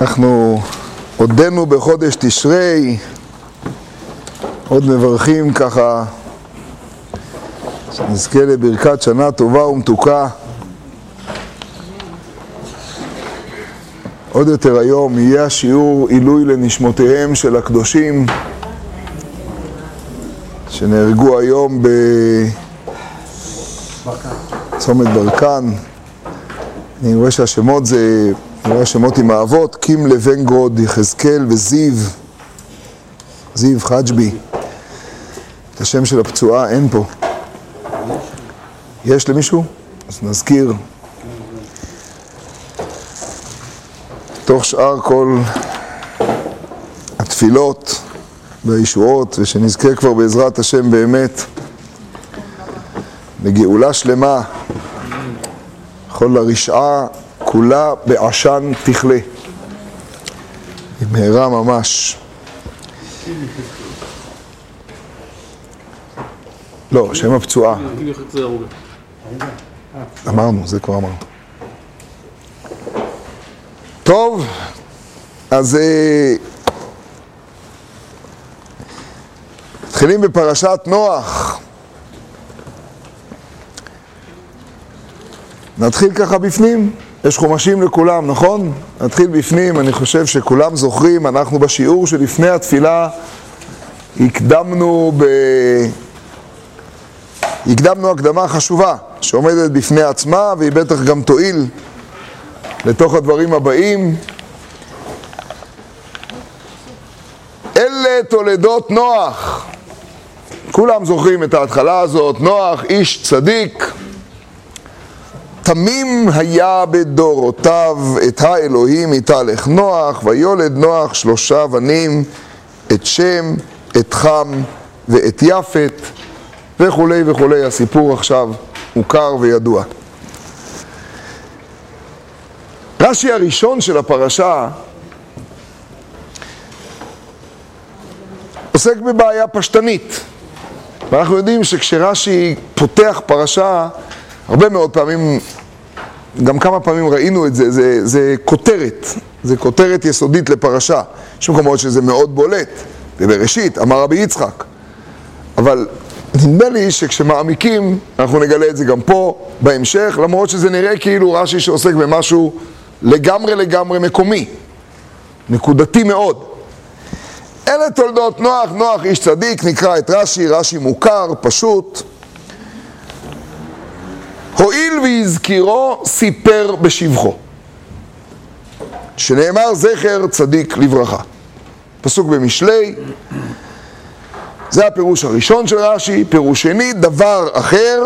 אנחנו עודנו בחודש תשרי, עוד מברכים ככה שנזכה לברכת שנה טובה ומתוקה. עוד יותר היום יהיה השיעור עילוי לנשמותיהם של הקדושים שנהרגו היום בצומת ברקן. אני רואה שהשמות זה, אני רואה שמות עם האבות, קים לבנגרוד, יחזקאל וזיו, זיו חג'בי. את השם של הפצועה אין פה. יש למישהו? אז נזכיר. תוך שאר כל התפילות והישועות, ושנזכה כבר בעזרת השם באמת לגאולה שלמה. כל הרשעה כולה בעשן תכלה. במהרה ממש. לא, שם הפצועה. אמרנו, זה כבר אמרנו. טוב, אז אה, מתחילים בפרשת נוח. נתחיל ככה בפנים, יש חומשים לכולם, נכון? נתחיל בפנים, אני חושב שכולם זוכרים, אנחנו בשיעור שלפני התפילה הקדמנו ב... הקדמנו הקדמה חשובה שעומדת בפני עצמה והיא בטח גם תועיל לתוך הדברים הבאים. אלה תולדות נוח. כולם זוכרים את ההתחלה הזאת, נוח איש צדיק. תמים היה בדורותיו את האלוהים יתהלך נוח, ויולד נוח שלושה בנים, את שם, את חם ואת יפת, וכולי וכולי. הסיפור עכשיו מוכר וידוע. רש"י הראשון של הפרשה עוסק בבעיה פשטנית. ואנחנו יודעים שכשרש"י פותח פרשה, הרבה מאוד פעמים, גם כמה פעמים ראינו את זה, זה, זה כותרת, זה כותרת יסודית לפרשה. יש מקומות שזה מאוד בולט, בבראשית, אמר רבי יצחק. אבל נדמה לי שכשמעמיקים, אנחנו נגלה את זה גם פה, בהמשך, למרות שזה נראה כאילו רש"י שעוסק במשהו לגמרי לגמרי מקומי, נקודתי מאוד. אלה תולדות נוח, נוח איש צדיק, נקרא את רש"י, רש"י מוכר, פשוט. הואיל והזכירו, סיפר בשבחו. שנאמר זכר צדיק לברכה. פסוק במשלי, זה הפירוש הראשון של רש"י, פירוש שני, דבר אחר,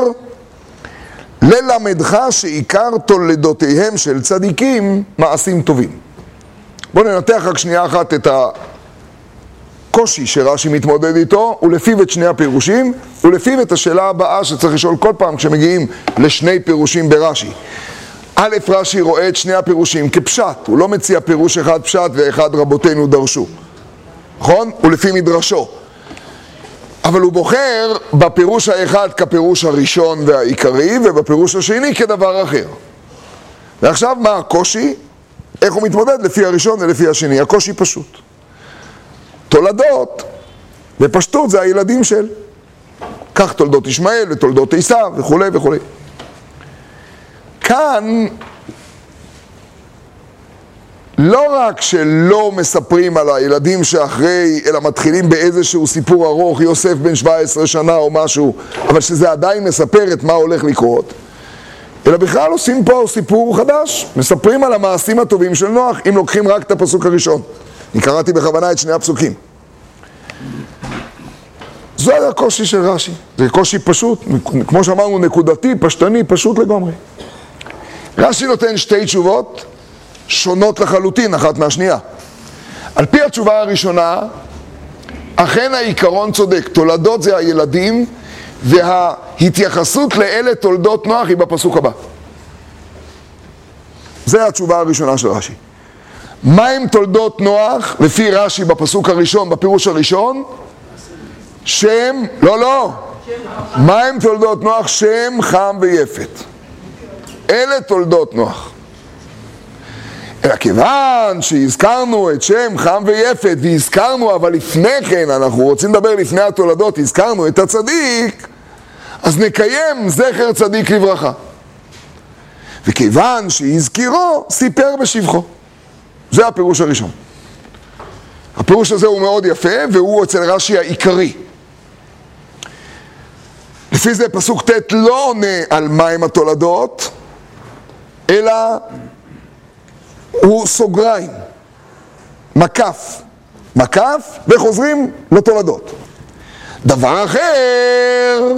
ללמדך שעיקר תולדותיהם של צדיקים מעשים טובים. בואו ננתח רק שנייה אחת את הקושי שרש"י מתמודד איתו, ולפיו את שני הפירושים, ולפיו את השאלה הבאה שצריך לשאול כל פעם כשמגיעים לשני פירושים ברש"י. א', רש"י רואה את שני הפירושים כפשט, הוא לא מציע פירוש אחד פשט ואחד רבותינו דרשו, נכון? ולפי מדרשו. אבל הוא בוחר בפירוש האחד כפירוש הראשון והעיקרי, ובפירוש השני כדבר אחר. ועכשיו מה הקושי? איך הוא מתמודד לפי הראשון ולפי השני? הקושי פשוט. תולדות, בפשטות זה הילדים של. כך תולדות ישמעאל ותולדות עשיו וכולי וכולי. כאן לא רק שלא מספרים על הילדים שאחרי, אלא מתחילים באיזשהו סיפור ארוך, יוסף בן 17 שנה או משהו, אבל שזה עדיין מספר את מה הולך לקרות, אלא בכלל עושים פה סיפור חדש, מספרים על המעשים הטובים של נוח, אם לוקחים רק את הפסוק הראשון. אני קראתי בכוונה את שני הפסוקים. זה הקושי של רש"י, זה קושי פשוט, כמו שאמרנו, נקודתי, פשטני, פשוט לגמרי. רש"י נותן שתי תשובות שונות לחלוטין אחת מהשנייה. על פי התשובה הראשונה, אכן העיקרון צודק, תולדות זה הילדים וההתייחסות לאלה תולדות נוח היא בפסוק הבא. זה התשובה הראשונה של רש"י. מהם תולדות נוח, לפי רש"י בפסוק הראשון, בפירוש הראשון? שם, לא, לא. מהם תולדות נוח? שם, חם ויפת. אלה תולדות נוח. אלא כיוון שהזכרנו את שם חם ויפת, והזכרנו, אבל לפני כן, אנחנו רוצים לדבר לפני התולדות, הזכרנו את הצדיק, אז נקיים זכר צדיק לברכה. וכיוון שהזכירו, סיפר בשבחו. זה הפירוש הראשון. הפירוש הזה הוא מאוד יפה, והוא אצל רש"י העיקרי. לפי זה פסוק ט' לא עונה על מהם התולדות, אלא הוא סוגריים, מקף, מקף, וחוזרים לתולדות. דבר אחר,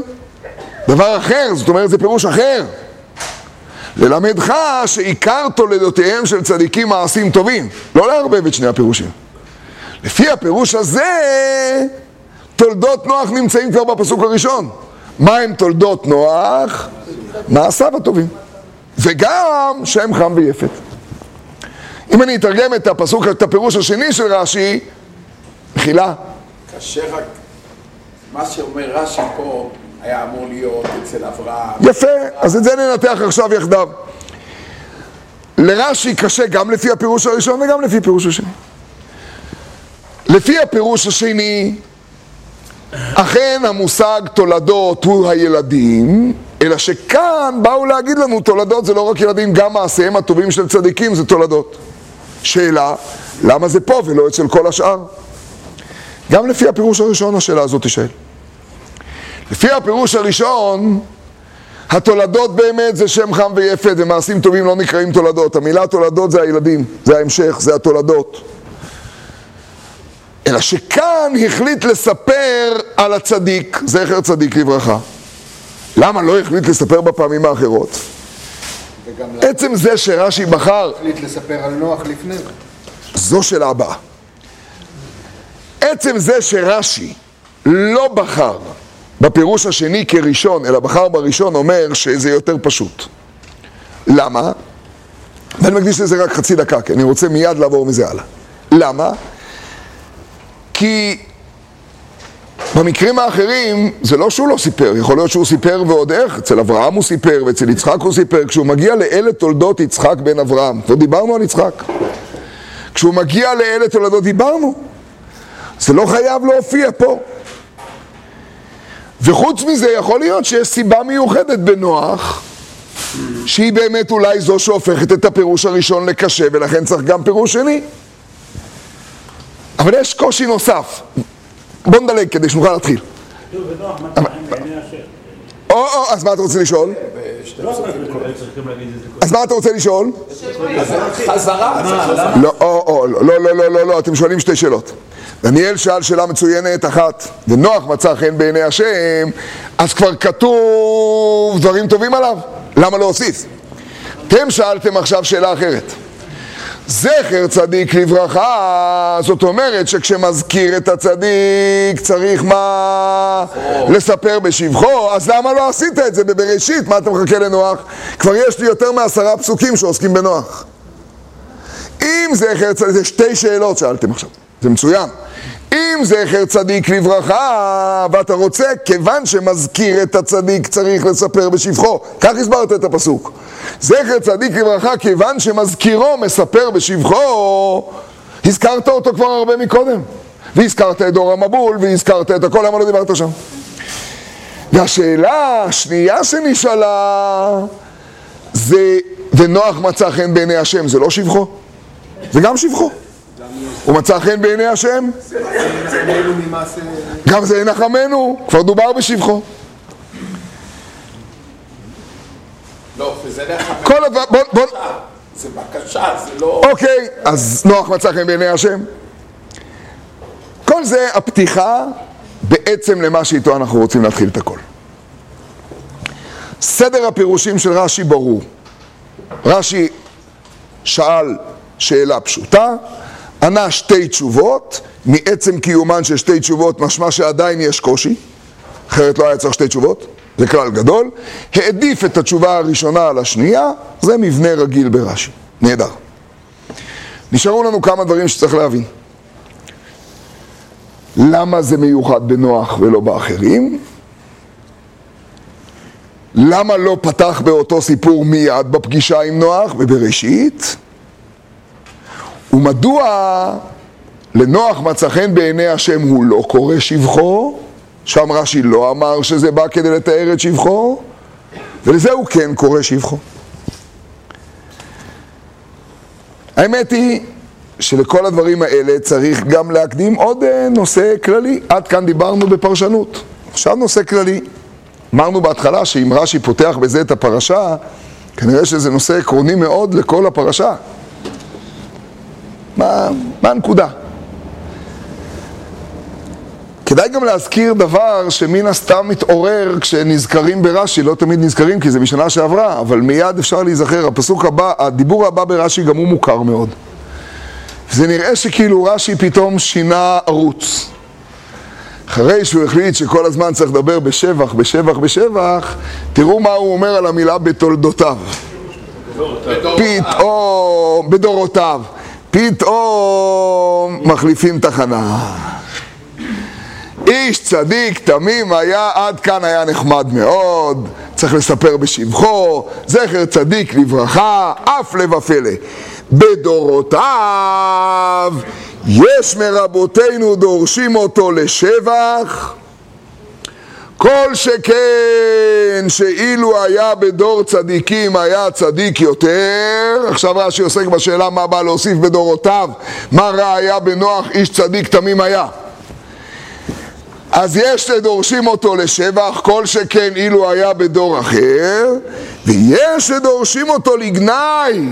דבר אחר, זאת אומרת זה פירוש אחר. ללמדך שעיקר תולדותיהם של צדיקים מעשים טובים, לא לערבב את שני הפירושים. לפי הפירוש הזה, תולדות נוח נמצאים כבר בפסוק הראשון. מה הם תולדות נוח? מעשיו הטובים. וגם שם חם ויפת. אם אני אתרגם את הפסוק, את הפירוש השני של רש"י, מחילה. קשה רק, מה שאומר רש"י פה היה אמור להיות אצל אברהם. יפה, אז את זה ננתח עכשיו יחדיו. לרש"י קשה גם לפי הפירוש הראשון וגם לפי הפירוש השני. לפי הפירוש השני, אכן המושג תולדות הוא הילדים, אלא שכאן באו להגיד לנו תולדות זה לא רק ילדים, גם מעשיהם הטובים של צדיקים זה תולדות. שאלה, למה זה פה ולא אצל כל השאר? גם לפי הפירוש הראשון השאלה הזאת תשאל. לפי הפירוש הראשון, התולדות באמת זה שם חם ויפת ומעשים טובים לא נקראים תולדות. המילה תולדות זה הילדים, זה ההמשך, זה התולדות. אלא שכאן החליט לספר על הצדיק, זכר צדיק לברכה. למה לא החליט לספר בפעמים האחרות? עצם זה שרש"י בחר... החליט לספר על נוח לפני זה. זו שאלה הבאה. עצם זה שרש"י לא בחר בפירוש השני כראשון, אלא בחר בראשון, אומר שזה יותר פשוט. למה? ואני מקדיש לזה רק חצי דקה, כי אני רוצה מיד לעבור מזה הלאה. למה? כי במקרים האחרים זה לא שהוא לא סיפר, יכול להיות שהוא סיפר ועוד איך, אצל אברהם הוא סיפר ואצל יצחק הוא סיפר, כשהוא מגיע לאלה תולדות יצחק בן אברהם, כבר דיברנו על יצחק. כשהוא מגיע לאלה תולדות דיברנו, זה לא חייב להופיע פה. וחוץ מזה יכול להיות שיש סיבה מיוחדת בנוח שהיא באמת אולי זו שהופכת את הפירוש הראשון לקשה ולכן צריך גם פירוש שני. אבל יש קושי נוסף. בוא נדלג כדי שנוכל להתחיל. או, או, אז מה אתה רוצה לשאול? אז מה אתה רוצה לשאול? חזרה. לא, או, לא, לא, לא, לא, לא, אתם שואלים שתי שאלות. דניאל שאל שאלה מצוינת אחת, ונוח מצא חן בעיני השם, אז כבר כתוב דברים טובים עליו, למה להוסיף? אתם שאלתם עכשיו שאלה אחרת. זכר צדיק לברכה, זאת אומרת שכשמזכיר את הצדיק צריך מה? לספר בשבחו, אז למה לא עשית את זה בבראשית? מה אתה מחכה לנוח? כבר יש לי יותר מעשרה פסוקים שעוסקים בנוח. אם זכר צדיק, זה שתי שאלות שאלתם עכשיו, זה מצוין. אם זכר צדיק לברכה, ואתה רוצה, כיוון שמזכיר את הצדיק צריך לספר בשבחו. כך הסברת את הפסוק. זכר צדיק לברכה, כיוון שמזכירו מספר בשבחו, הזכרת אותו כבר הרבה מקודם. והזכרת את דור המבול, והזכרת את הכל, למה לא דיברת שם? והשאלה השנייה שנשאלה, זה, ונוח מצא חן בעיני השם, זה לא שבחו? זה גם שבחו. הוא מצא חן בעיני השם? גם זה ינחמנו, כבר דובר בשבחו. לא, כל הדבר, בוא, בוא, זה בקשה, זה לא... אוקיי, אז נוח מצא חן בעיני השם. כל זה הפתיחה בעצם למה שאיתו אנחנו רוצים להתחיל את הכל. סדר הפירושים של רש"י ברור. רש"י שאל שאלה פשוטה, ענה שתי תשובות, מעצם קיומן של שתי תשובות משמע שעדיין יש קושי, אחרת לא היה צריך שתי תשובות, זה כלל גדול, העדיף את התשובה הראשונה על השנייה, זה מבנה רגיל ברש"י, נהדר. נשארו לנו כמה דברים שצריך להבין. למה זה מיוחד בנוח ולא באחרים? למה לא פתח באותו סיפור מיד בפגישה עם נוח ובראשית? ומדוע לנוח מצא חן בעיני השם הוא לא קורא שבחו? שם רש"י לא אמר שזה בא כדי לתאר את שבחו, ולזה הוא כן קורא שבחו. האמת היא שלכל הדברים האלה צריך גם להקדים עוד אה, נושא כללי. עד כאן דיברנו בפרשנות. עכשיו נושא כללי. אמרנו בהתחלה שאם רש"י פותח בזה את הפרשה, כנראה שזה נושא עקרוני מאוד לכל הפרשה. מה, מה הנקודה? כדאי גם להזכיר דבר שמן הסתם מתעורר כשנזכרים ברש"י, לא תמיד נזכרים כי זה משנה שעברה, אבל מיד אפשר להיזכר, הפסוק הבא, הדיבור הבא ברש"י גם הוא מוכר מאוד. זה נראה שכאילו רש"י פתאום שינה ערוץ. אחרי שהוא החליט שכל הזמן צריך לדבר בשבח, בשבח, בשבח, תראו מה הוא אומר על המילה בתולדותיו. פתאום, בדורותיו, פתאום מחליפים תחנה. איש צדיק תמים היה, עד כאן היה נחמד מאוד, צריך לספר בשבחו, זכר צדיק לברכה, אף לבפלא. בדורותיו יש מרבותינו דורשים אותו לשבח כל שכן שאילו היה בדור צדיקים היה צדיק יותר. עכשיו רש"י עוסק בשאלה מה בא להוסיף בדורותיו. מה ראיה בנוח איש צדיק תמים היה? אז יש שדורשים אותו לשבח, כל שכן אילו היה בדור אחר, ויש שדורשים אותו לגנאי,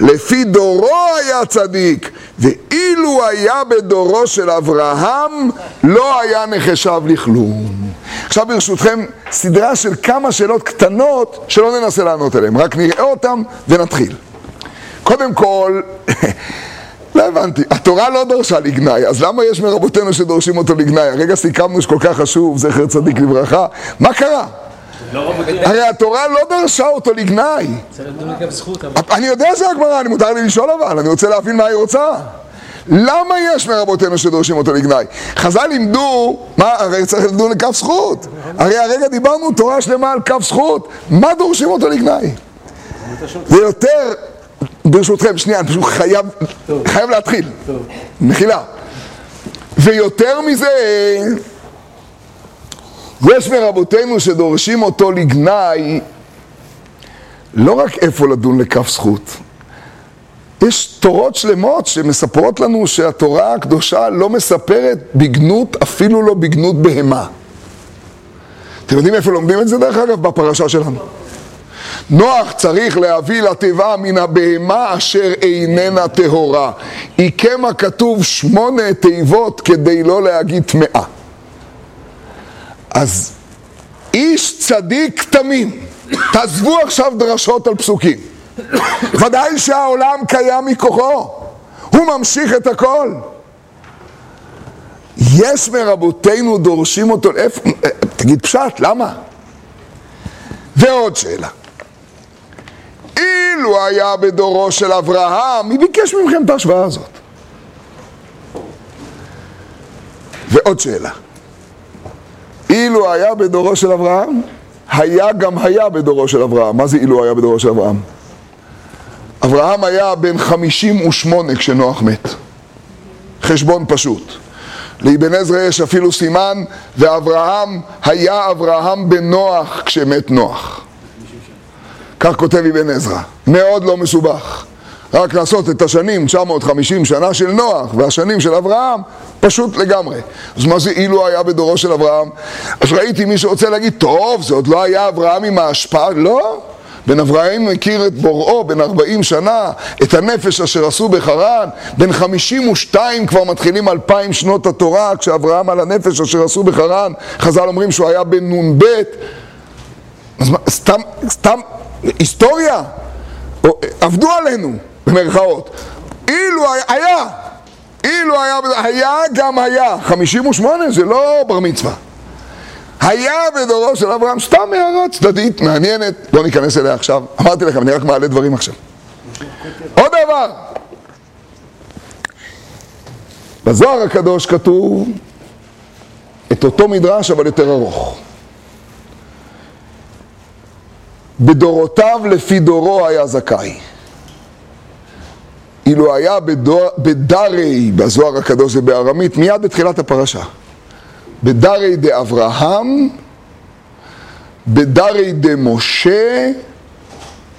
לפי דורו היה צדיק, ואילו היה בדורו של אברהם, לא היה נחשב לכלום. עכשיו ברשותכם, סדרה של כמה שאלות קטנות שלא ננסה לענות עליהן, רק נראה אותן ונתחיל. קודם כל, לא הבנתי, התורה לא דרשה לגנאי, אז למה יש מרבותינו שדורשים אותו לגנאי? הרגע סיכמנו שכל כך חשוב, זכר צדיק לברכה, מה קרה? הרי התורה לא דרשה אותו לגנאי. אני יודע שזה הגמרא, אני מותר לי לשאול אבל, אני רוצה להבין מה היא רוצה. למה יש מרבותינו שדורשים אותו לגנאי? חז"ל לימדו, מה, הרי צריך לדון לכף זכות. הרי הרגע דיברנו תורה שלמה על כף זכות, מה דורשים אותו לגנאי? זה יותר, ברשותכם, שנייה, אני פשוט חייב, חייב להתחיל. מחילה. ויותר מזה, יש מרבותינו שדורשים אותו לגנאי לא רק איפה לדון לכף זכות. יש תורות שלמות שמספרות לנו שהתורה הקדושה לא מספרת בגנות, אפילו לא בגנות בהמה. אתם יודעים איפה לומדים את זה דרך אגב? בפרשה שלנו. נוח צריך להביא לתיבה מן הבהמה אשר איננה טהורה. עיקם הכתוב שמונה תיבות כדי לא להגיד טמאה. אז איש צדיק תמים, תעזבו עכשיו דרשות על פסוקים. ודאי שהעולם קיים מכוחו, הוא ממשיך את הכל. יש מרבותינו דורשים אותו, איפה, תגיד פשט, למה? ועוד שאלה. אילו היה בדורו של אברהם, מי ביקש מכם את ההשוואה הזאת? ועוד שאלה. אילו היה בדורו של אברהם, היה גם היה בדורו של אברהם. מה זה אילו היה בדורו של אברהם? אברהם היה בן 58 כשנוח מת. חשבון פשוט. לאבן עזרא יש אפילו סימן, ואברהם היה אברהם בן נוח כשמת נוח. כך כותב אבן עזרא. מאוד לא מסובך. רק לעשות את השנים 950 שנה של נוח והשנים של אברהם, פשוט לגמרי. אז מה זה אילו היה בדורו של אברהם? אז ראיתי מי שרוצה להגיד, טוב, זה עוד לא היה אברהם עם ההשפעה, לא. בן אברהם מכיר את בוראו בן 40 שנה, את הנפש אשר עשו בחרן, בן 52 כבר מתחילים אלפיים שנות התורה, כשאברהם על הנפש אשר עשו בחרן, חז"ל אומרים שהוא היה בן נ"ב, אז מה, סתם, סתם, היסטוריה, עבדו עלינו. במרכאות. אילו היה, היה, אילו היה, היה גם היה, 58 זה לא בר מצווה. היה בדורו של אברהם סתם הערה צדדית, מעניינת, לא ניכנס אליה עכשיו. אמרתי לכם, אני רק מעלה דברים עכשיו. עוד דבר, בזוהר הקדוש כתוב את אותו מדרש אבל יותר ארוך. בדורותיו לפי דורו היה זכאי. אילו היה בדור- בדרי, בזוהר הקדוש זה בארמית, מיד בתחילת הפרשה. בדרי דאברהם, בדרי דמשה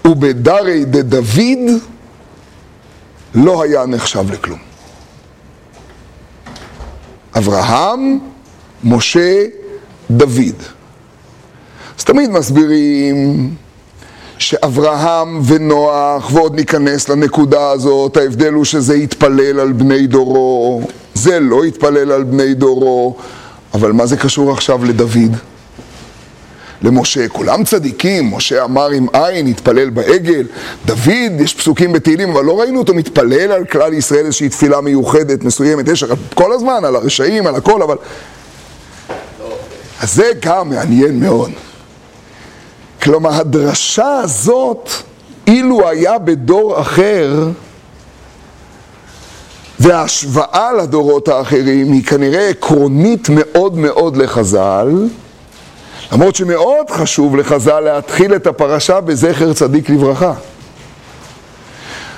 ובדרי דדוד לא היה נחשב לכלום. אברהם, משה, דוד. אז תמיד מסבירים שאברהם ונוח, ועוד ניכנס לנקודה הזאת, ההבדל הוא שזה התפלל על בני דורו, זה לא התפלל על בני דורו, אבל מה זה קשור עכשיו לדוד? למשה, כולם צדיקים, משה אמר עם עין, התפלל בעגל, דוד, יש פסוקים בתהילים, אבל לא ראינו אותו מתפלל על כלל ישראל איזושהי תפילה מיוחדת, מסוימת, יש כל הזמן, על הרשעים, על הכל, אבל... אז זה גם מעניין מאוד. כלומר, הדרשה הזאת, אילו היה בדור אחר, וההשוואה לדורות האחרים היא כנראה עקרונית מאוד מאוד לחז"ל, למרות שמאוד חשוב לחז"ל להתחיל את הפרשה בזכר צדיק לברכה.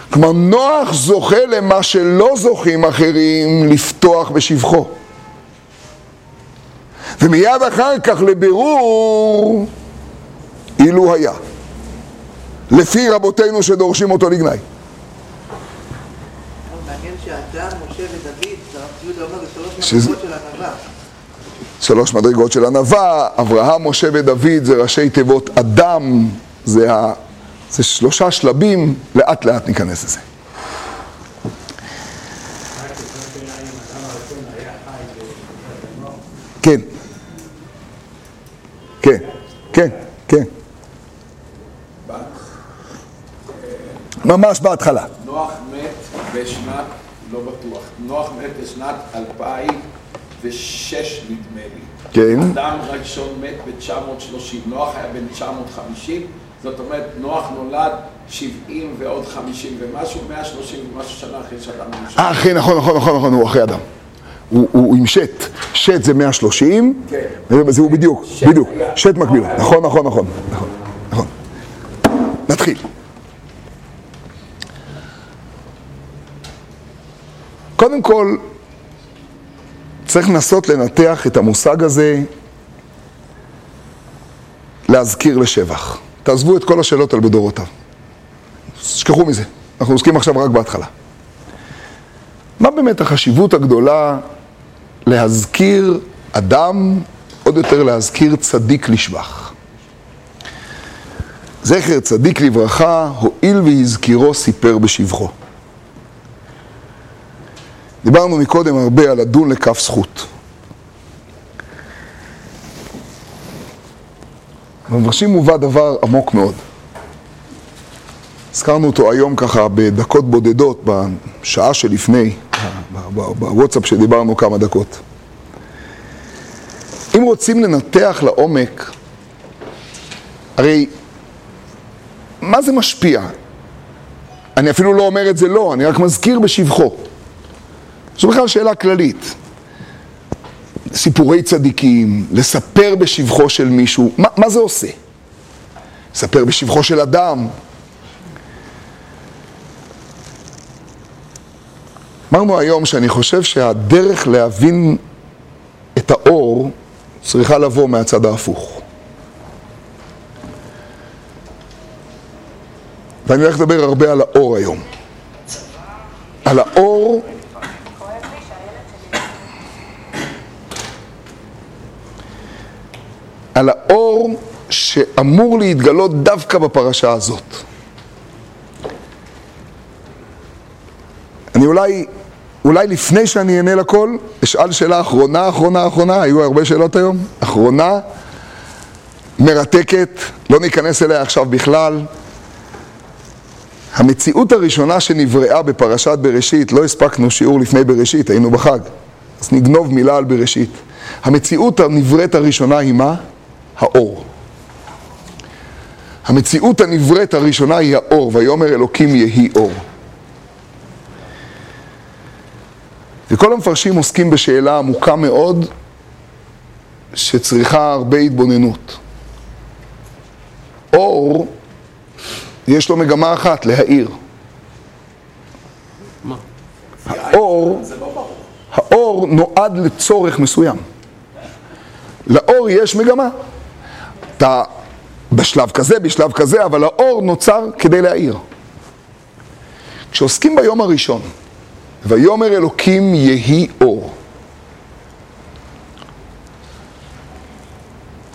כלומר, נוח זוכה למה שלא זוכים אחרים לפתוח בשבחו. ומיד אחר כך לבירור אילו היה. לפי רבותינו שדורשים אותו לגנאי. מעניין שאדם, משה ודוד, הרב יהודה אומר, זה שלוש שזה-. שלוש מדרגות של ענווה, אברהם, משה ודוד זה ראשי תיבות אדם, זה, ה... זה שלושה שלבים, לאט לאט ניכנס לזה. כן, כן, כן, כן, ממש בהתחלה. נוח מת בשנת, לא בטוח, נוח מת בשנת 2006 נדמה לי. כן. אדם ראשון מת ב-930, נוח היה בן 950, זאת אומרת, נוח נולד 70 ועוד 50 ומשהו, 130 ומשהו שנה אחרי שאדם ראשון. אה, אחרי, נכון, נכון, נכון, נכון, הוא אחרי אדם. הוא, הוא עם שת, שת זה 130, כן. זה הוא בדיוק, שת בדיוק, היה. שת מקביל, נכון, נכון, נכון, נכון, נכון. נתחיל. קודם כל, צריך לנסות לנתח את המושג הזה, להזכיר לשבח. תעזבו את כל השאלות על בדורותיו. תשכחו מזה, אנחנו עוסקים עכשיו רק בהתחלה. מה באמת החשיבות הגדולה להזכיר אדם, עוד יותר להזכיר צדיק לשבח? זכר צדיק לברכה, הואיל והזכירו סיפר בשבחו. דיברנו מקודם הרבה על לדון לכף זכות. במברשים מובא דבר עמוק מאוד. הזכרנו אותו היום ככה בדקות בודדות, בשעה שלפני, בוואטסאפ שדיברנו כמה דקות. אם רוצים לנתח לעומק, הרי מה זה משפיע? אני אפילו לא אומר את זה לא, אני רק מזכיר בשבחו. זו בכלל שאלה כללית. סיפורי צדיקים, לספר בשבחו של מישהו, מה, מה זה עושה? לספר בשבחו של אדם, אמרנו היום שאני חושב שהדרך להבין את האור צריכה לבוא מהצד ההפוך. ואני הולך לדבר הרבה על האור היום. על האור על האור שאמור להתגלות דווקא בפרשה הזאת. אני אולי, אולי לפני שאני אענה לכל, אשאל שאלה אחרונה, אחרונה, אחרונה, היו הרבה שאלות היום, אחרונה, מרתקת, לא ניכנס אליה עכשיו בכלל. המציאות הראשונה שנבראה בפרשת בראשית, לא הספקנו שיעור לפני בראשית, היינו בחג, אז נגנוב מילה על בראשית. המציאות הנבראת הראשונה היא מה? האור. המציאות הנבראת הראשונה היא האור, ויאמר אלוקים יהי אור. וכל המפרשים עוסקים בשאלה עמוקה מאוד, שצריכה הרבה התבוננות. אור, יש לו מגמה אחת, להאיר. האור, האור נועד לצורך מסוים. לאור יש מגמה. אתה בשלב כזה, בשלב כזה, אבל האור נוצר כדי להאיר. כשעוסקים ביום הראשון, ויאמר אלוקים יהי אור.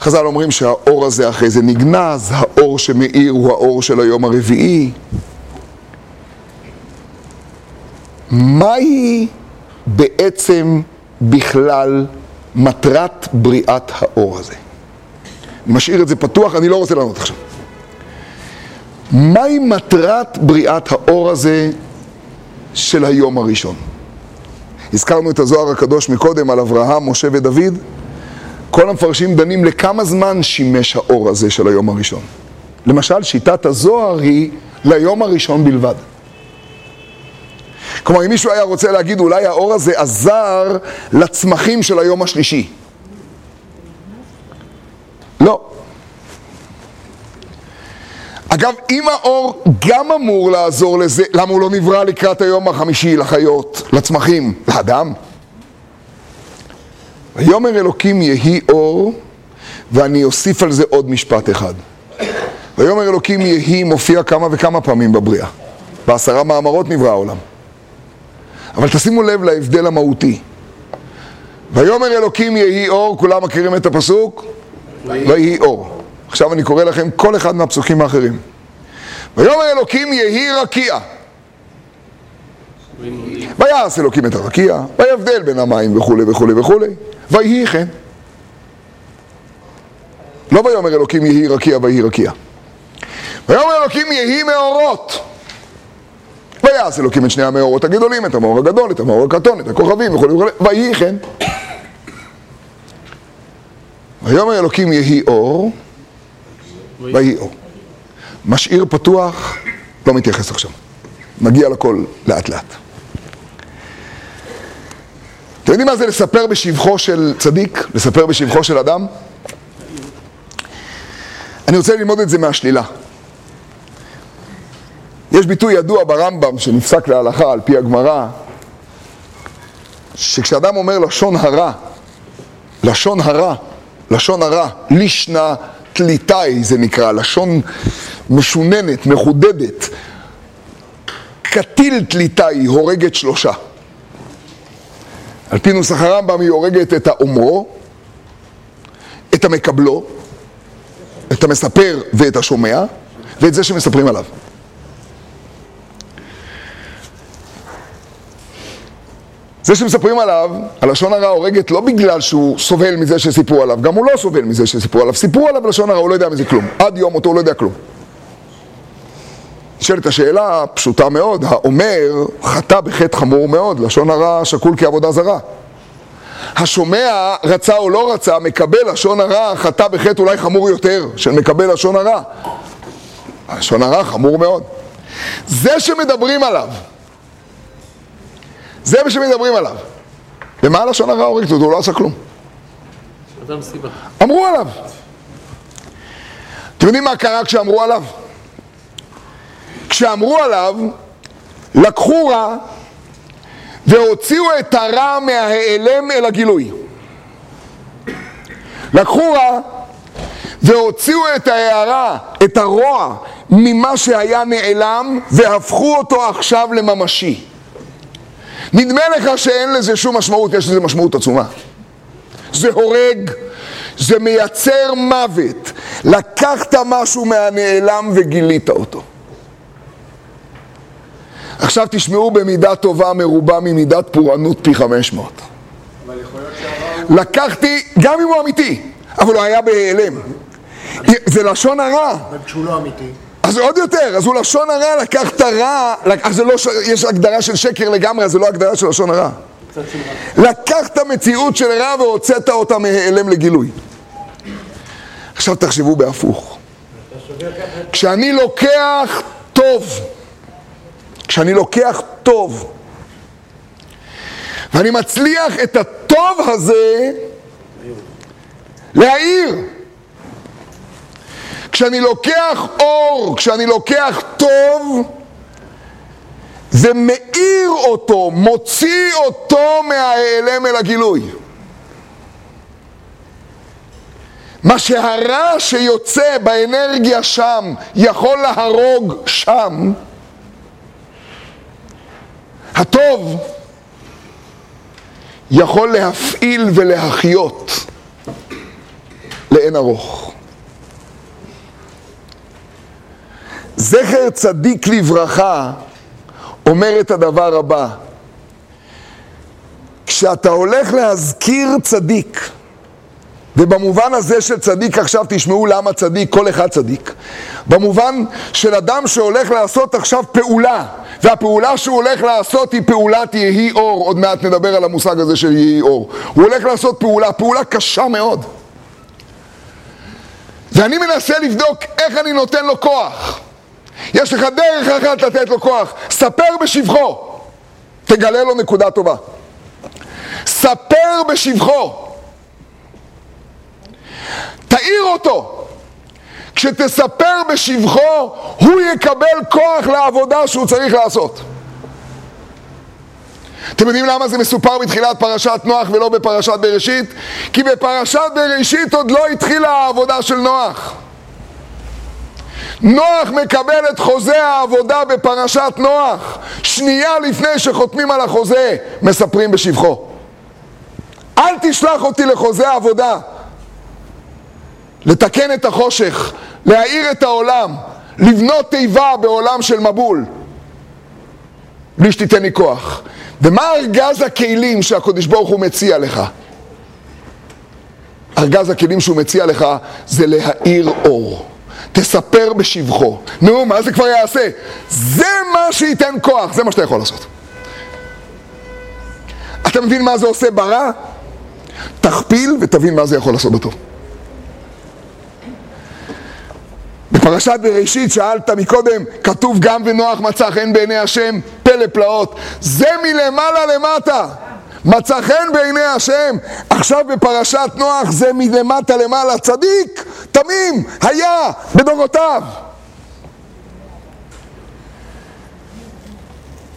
חז"ל אומרים שהאור הזה אחרי זה נגנז, האור שמאיר הוא האור של היום הרביעי. מהי בעצם בכלל מטרת בריאת האור הזה? אני משאיר את זה פתוח, אני לא רוצה לענות עכשיו. מהי מטרת בריאת האור הזה של היום הראשון? הזכרנו את הזוהר הקדוש מקודם על אברהם, משה ודוד. כל המפרשים דנים לכמה זמן שימש האור הזה של היום הראשון. למשל, שיטת הזוהר היא ליום הראשון בלבד. כלומר, אם מישהו היה רוצה להגיד, אולי האור הזה עזר לצמחים של היום השלישי. לא. אגב, אם האור גם אמור לעזור לזה, למה הוא לא נברא לקראת היום החמישי לחיות, לצמחים, לאדם? ויאמר אלוקים יהי אור, ואני אוסיף על זה עוד משפט אחד. ויאמר אלוקים יהי מופיע כמה וכמה פעמים בבריאה. בעשרה מאמרות נברא העולם. אבל תשימו לב להבדל המהותי. ויאמר אלוקים יהי אור, כולם מכירים את הפסוק? ויהי אור. עכשיו אני קורא לכם כל אחד מהפסוקים האחרים. ויאמר אלוקים יהי רקיע. ויעש אלוקים את הרקיע, ויבדל בין המים וכולי וכולי וכולי, ויהי כן. לא ויאמר אלוקים יהי רקיע ויהי רקיע. ויאמר אלוקים יהי מאורות. ויעש אלוקים את שני המאורות הגדולים, את המאור הגדול, את המאור הקטון, את הכוכבים וכולי וכולי, ויהי כן. ויאמר אלוקים יהי אור, ויהי אור. משאיר פתוח, לא מתייחס עכשיו. מגיע לכל לאט לאט. אתם יודעים מה זה לספר בשבחו של צדיק? לספר בשבחו של אדם? אני רוצה ללמוד את זה מהשלילה. יש ביטוי ידוע ברמב"ם שנפסק להלכה על פי הגמרא, שכשאדם אומר לשון הרע, לשון הרע, לשון הרע, לישנה תליטאי זה נקרא, לשון משוננת, מחודדת, קטיל תליטאי, הורגת שלושה. על פי נוסח הרמב"ם היא הורגת את האומרו, את המקבלו, את המספר ואת השומע, ואת זה שמספרים עליו. זה שמספרים עליו, הלשון הרע הורגת לא בגלל שהוא סובל מזה שסיפרו עליו, גם הוא לא סובל מזה שסיפרו עליו. סיפרו עליו לשון הרע, הוא לא יודע מזה כלום. עד יום מותו הוא לא יודע כלום. נשאלת השאלה הפשוטה מאוד, האומר חטא בחטא חמור מאוד, לשון הרע שקול כעבודה זרה. השומע, רצה או לא רצה, מקבל לשון הרע, חטא בחטא אולי חמור יותר, של מקבל לשון הרע. לשון הרע חמור מאוד. זה שמדברים עליו, זה מה שמדברים עליו. ומה הלשון הרע הורגת אותו? הוא לא עשה כלום. אמרו עליו. אתם יודעים מה קרה כשאמרו עליו? כשאמרו עליו, לקחו רע והוציאו את הרע מההיעלם אל הגילוי. לקחו רע והוציאו את ההערה, את הרוע, ממה שהיה נעלם והפכו אותו עכשיו לממשי. נדמה לך שאין לזה שום משמעות, יש לזה משמעות עצומה. זה הורג, זה מייצר מוות. לקחת משהו מהנעלם וגילית אותו. עכשיו תשמעו במידה טובה מרובה ממידת פורענות פי 500. לקחתי, גם אם הוא אמיתי, אבל הוא היה בהיעלם. זה לשון הרע. אבל כשהוא לא אמיתי. אז עוד יותר, אז הוא לשון הרע, לקח את הרע, אז זה לא, יש הגדרה של שקר לגמרי, אז זה לא הגדרה של לשון הרע. לקח את המציאות של רע והוצאת אותה מהיעלם לגילוי. עכשיו תחשבו בהפוך. כשאני לוקח טוב, כשאני לוקח טוב, ואני מצליח את הטוב הזה להאיר. כשאני לוקח אור, כשאני לוקח טוב, זה מאיר אותו, מוציא אותו מההיעלם אל הגילוי. מה שהרע שיוצא באנרגיה שם יכול להרוג שם, הטוב יכול להפעיל ולהחיות לאין ארוך. זכר צדיק לברכה אומר את הדבר הבא, כשאתה הולך להזכיר צדיק, ובמובן הזה של צדיק עכשיו תשמעו למה צדיק, כל אחד צדיק. במובן של אדם שהולך לעשות עכשיו פעולה, והפעולה שהוא הולך לעשות היא פעולת יהי אור, עוד מעט נדבר על המושג הזה של יהי אור. הוא הולך לעשות פעולה, פעולה קשה מאוד. ואני מנסה לבדוק איך אני נותן לו כוח. יש לך דרך אחת לתת לו כוח, ספר בשבחו, תגלה לו נקודה טובה. ספר בשבחו. תאיר אותו. כשתספר בשבחו, הוא יקבל כוח לעבודה שהוא צריך לעשות. אתם יודעים למה זה מסופר בתחילת פרשת נוח ולא בפרשת בראשית? כי בפרשת בראשית עוד לא התחילה העבודה של נוח. נוח מקבל את חוזה העבודה בפרשת נוח. שנייה לפני שחותמים על החוזה, מספרים בשבחו. אל תשלח אותי לחוזה עבודה. לתקן את החושך, להאיר את העולם, לבנות תיבה בעולם של מבול, בלי שתיתן לי כוח. ומה ארגז הכלים שהקדוש ברוך הוא מציע לך? ארגז הכלים שהוא מציע לך זה להאיר אור. תספר בשבחו. נו, מה זה כבר יעשה? זה מה שייתן כוח, זה מה שאתה יכול לעשות. אתה מבין מה זה עושה ברע? תכפיל ותבין מה זה יכול לעשות בטוב. בפרשת בראשית שאלת מקודם, כתוב גם ונוח מצא חן בעיני השם, פלא פלאות. זה מלמעלה למטה. מצא חן בעיני השם. עכשיו בפרשת נוח זה מלמטה למעלה. צדיק, תמים, היה בדורותיו.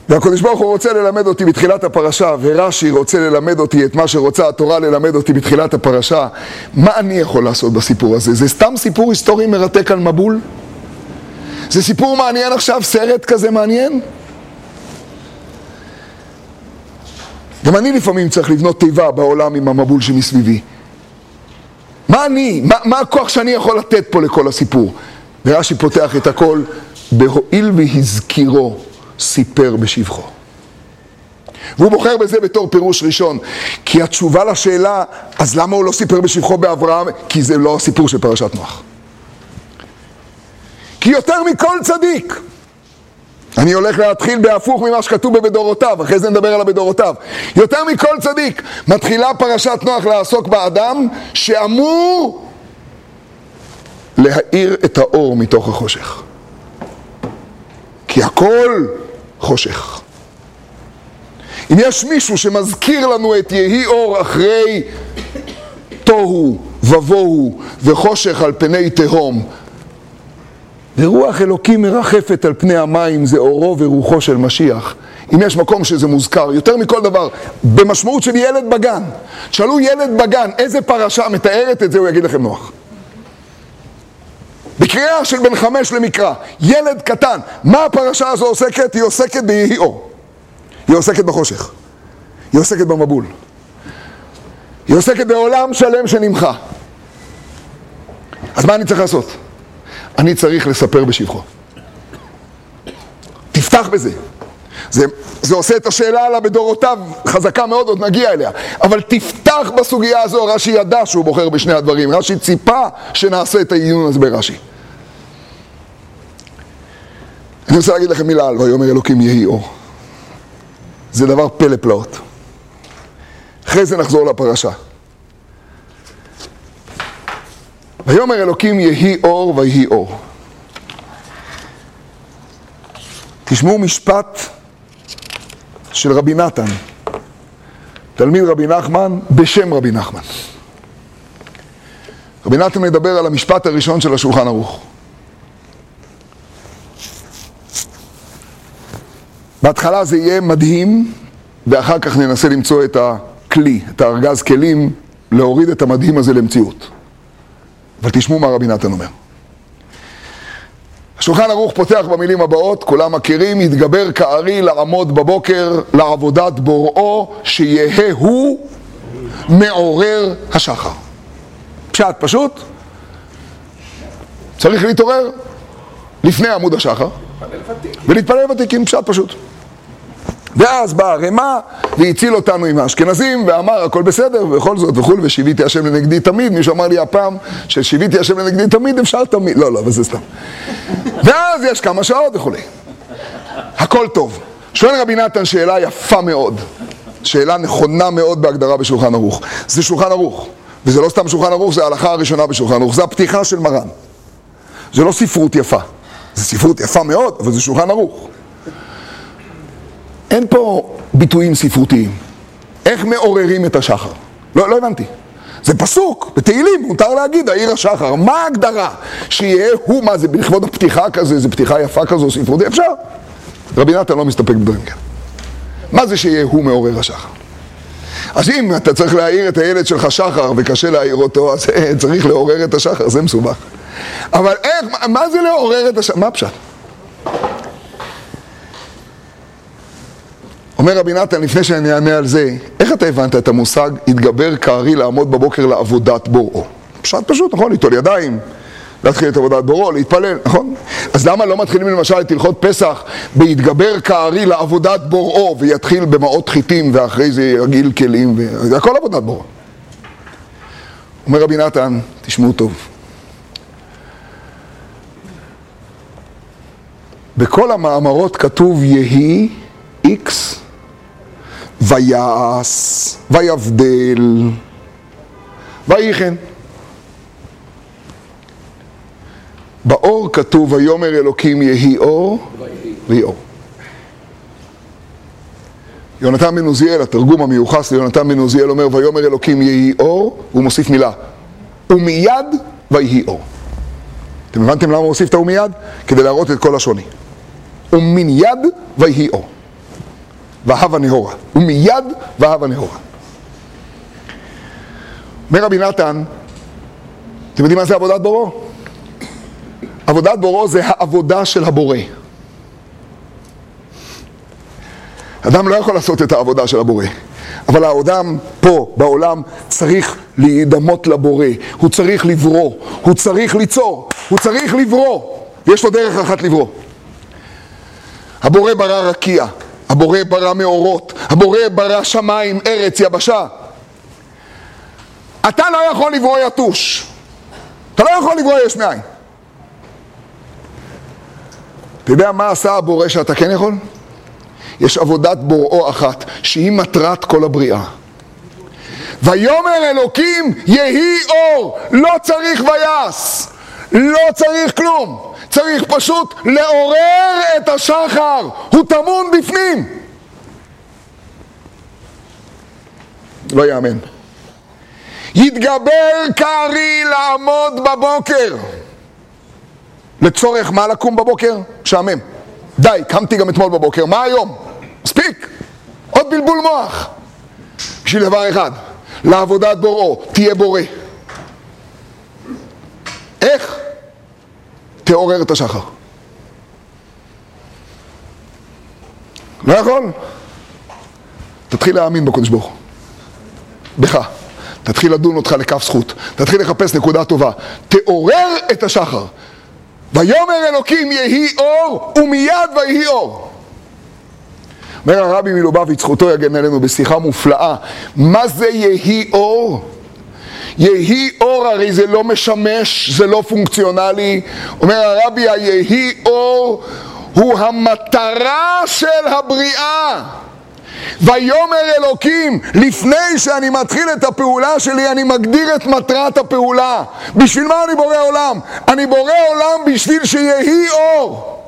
והקדוש ברוך הוא רוצה ללמד אותי בתחילת הפרשה, ורש"י רוצה ללמד אותי את מה שרוצה התורה ללמד אותי בתחילת הפרשה. מה אני יכול לעשות בסיפור הזה? זה סתם סיפור היסטורי מרתק על מבול? זה סיפור מעניין עכשיו, סרט כזה מעניין? גם אני לפעמים צריך לבנות תיבה בעולם עם המבול שמסביבי. מה אני, מה, מה הכוח שאני יכול לתת פה לכל הסיפור? ורש"י פותח את הכל, בהואיל והזכירו סיפר בשבחו. והוא בוחר בזה בתור פירוש ראשון, כי התשובה לשאלה, אז למה הוא לא סיפר בשבחו באברהם? כי זה לא הסיפור של פרשת נוח. כי יותר מכל צדיק, אני הולך להתחיל בהפוך ממה שכתוב בבדורותיו, אחרי זה נדבר על הבדורותיו. יותר מכל צדיק, מתחילה פרשת נוח לעסוק באדם שאמור להאיר את האור מתוך החושך. כי הכל חושך. אם יש מישהו שמזכיר לנו את יהי אור אחרי תוהו ובוהו וחושך על פני תהום, ורוח אלוקים מרחפת על פני המים, זה אורו ורוחו של משיח. אם יש מקום שזה מוזכר, יותר מכל דבר, במשמעות של ילד בגן. תשאלו ילד בגן, איזה פרשה מתארת את זה, הוא יגיד לכם נוח. בקריאה של בן חמש למקרא, ילד קטן, מה הפרשה הזו עוסקת? היא עוסקת ביהי אור. היא עוסקת בחושך. היא עוסקת במבול. היא עוסקת בעולם שלם שנמחה. אז מה אני צריך לעשות? אני צריך לספר בשבחו. תפתח בזה. זה, זה עושה את השאלה עליו בדורותיו חזקה מאוד, עוד נגיע אליה. אבל תפתח בסוגיה הזו, רש"י ידע שהוא בוחר בשני הדברים. רש"י ציפה שנעשה את העיון הזה ברש"י. אני רוצה להגיד לכם מילה על ויאמר אלוקים יהי אור. זה דבר פלא פלאות. אחרי זה נחזור לפרשה. ויאמר אלוקים יהי אור ויהי אור. תשמעו משפט של רבי נתן, תלמיד רבי נחמן בשם רבי נחמן. רבי נתן מדבר על המשפט הראשון של השולחן ערוך. בהתחלה זה יהיה מדהים, ואחר כך ננסה למצוא את הכלי, את הארגז כלים, להוריד את המדהים הזה למציאות. אבל תשמעו מה רבי נתן אומר. השולחן ערוך פותח במילים הבאות, כולם מכירים, יתגבר כארי לעמוד בבוקר לעבודת בוראו, שיהא הוא מעורר השחר. פשט פשוט, צריך להתעורר לפני עמוד השחר, ולהתפלל ותיקים, פשט פשוט. ואז באה הרמ"א והציל אותנו עם האשכנזים ואמר הכל בסדר ובכל זאת וכולי ושיוויתי השם לנגדי תמיד. מישהו אמר לי הפעם ששיוויתי השם לנגדי תמיד אפשר תמיד לא לא אבל זה סתם. ואז יש כמה שעות וכולי הכל טוב. שואל רבי נתן שאלה יפה מאוד. שאלה נכונה מאוד בהגדרה בשולחן ערוך. זה שולחן ערוך. וזה לא סתם שולחן ערוך זה ההלכה הראשונה בשולחן ערוך. זה הפתיחה של מרן. זה לא ספרות יפה. זה ספרות יפה מאוד אבל זה שולחן ערוך אין פה ביטויים ספרותיים. איך מעוררים את השחר? לא, לא הבנתי. זה פסוק, בתהילים, מותר להגיד, העיר השחר. מה ההגדרה? שיהיה הוא, מה זה, לכבוד הפתיחה כזה, זה פתיחה יפה כזו, ספרותי, אפשר. רבי נתן לא מסתפק בדברים כאלה. מה זה שיהיה הוא מעורר השחר? אז אם אתה צריך להעיר את הילד שלך שחר וקשה להעיר אותו, אז צריך לעורר את השחר, זה מסובך. אבל איך, מה זה לעורר את השחר? מה הפשט? אומר רבי נתן, לפני שאני אענה על זה, איך אתה הבנת את המושג התגבר כארי לעמוד בבוקר לעבודת בוראו? פשט פשוט, נכון? ליטול ידיים, להתחיל את עבודת בוראו, להתפלל, נכון? אז למה לא מתחילים למשל את הלכות פסח בהתגבר כארי לעבודת בוראו ויתחיל במעות חיטים ואחרי זה יגיל כלים, זה הכל עבודת בוראו. אומר רבי נתן, תשמעו טוב. בכל המאמרות כתוב יהי איקס ויעש, ויבדל, ויחן. באור כתוב ויאמר אלוקים יהי אור ויהי אור. יונתן בן עוזיאל, התרגום המיוחס ליונתן בן עוזיאל אומר ויאמר אלוקים יהי אור, והוא מוסיף מילה ומיד ויהי אור. אתם הבנתם למה הוא מוסיף את הומיד? כדי להראות את כל השוני. ומן יד ויהי אור. והבה נהורה. ומיד והבה נהורה. אומר רבי נתן, אתם יודעים מה זה עבודת בורו? עבודת בורו זה העבודה של הבורא. אדם לא יכול לעשות את העבודה של הבורא, אבל האדם פה, בעולם, צריך להידמות לבורא, הוא צריך לברוא, הוא צריך ליצור, הוא צריך לברוא, ויש לו דרך אחת לברוא. הבורא ברא רקיע, הבורא ברא מאורות, הבורא ברא שמיים, ארץ, יבשה. אתה לא יכול לברוא יתוש. אתה לא יכול לברוא יש מאין. אתה יודע מה עשה הבורא שאתה כן יכול? יש עבודת בוראו אחת, שהיא מטרת כל הבריאה. ויאמר אלוקים יהי אור, לא צריך ויעש, לא צריך כלום. צריך פשוט לעורר את השחר, הוא טמון בפנים. לא יאמן. יתגבר כארי לעמוד בבוקר. לצורך מה לקום בבוקר? משעמם. די, קמתי גם אתמול בבוקר, מה היום? מספיק. עוד בלבול מוח. בשביל דבר אחד, לעבודת בוראו, תהיה בורא. איך? תעורר את השחר. לא יכול? תתחיל להאמין בקדוש ברוך הוא. בך. תתחיל לדון אותך לכף זכות. תתחיל לחפש נקודה טובה. תעורר את השחר. ויאמר אלוקים יהי אור, ומיד ויהי אור. אומר הרבי מלובביץ', זכותו יגן עלינו בשיחה מופלאה. מה זה יהי אור? יהי אור הרי זה לא משמש, זה לא פונקציונלי. אומר הרבי, היהי אור הוא המטרה של הבריאה. ויאמר אלוקים, לפני שאני מתחיל את הפעולה שלי, אני מגדיר את מטרת הפעולה. בשביל מה אני בורא עולם? אני בורא עולם בשביל שיהי אור.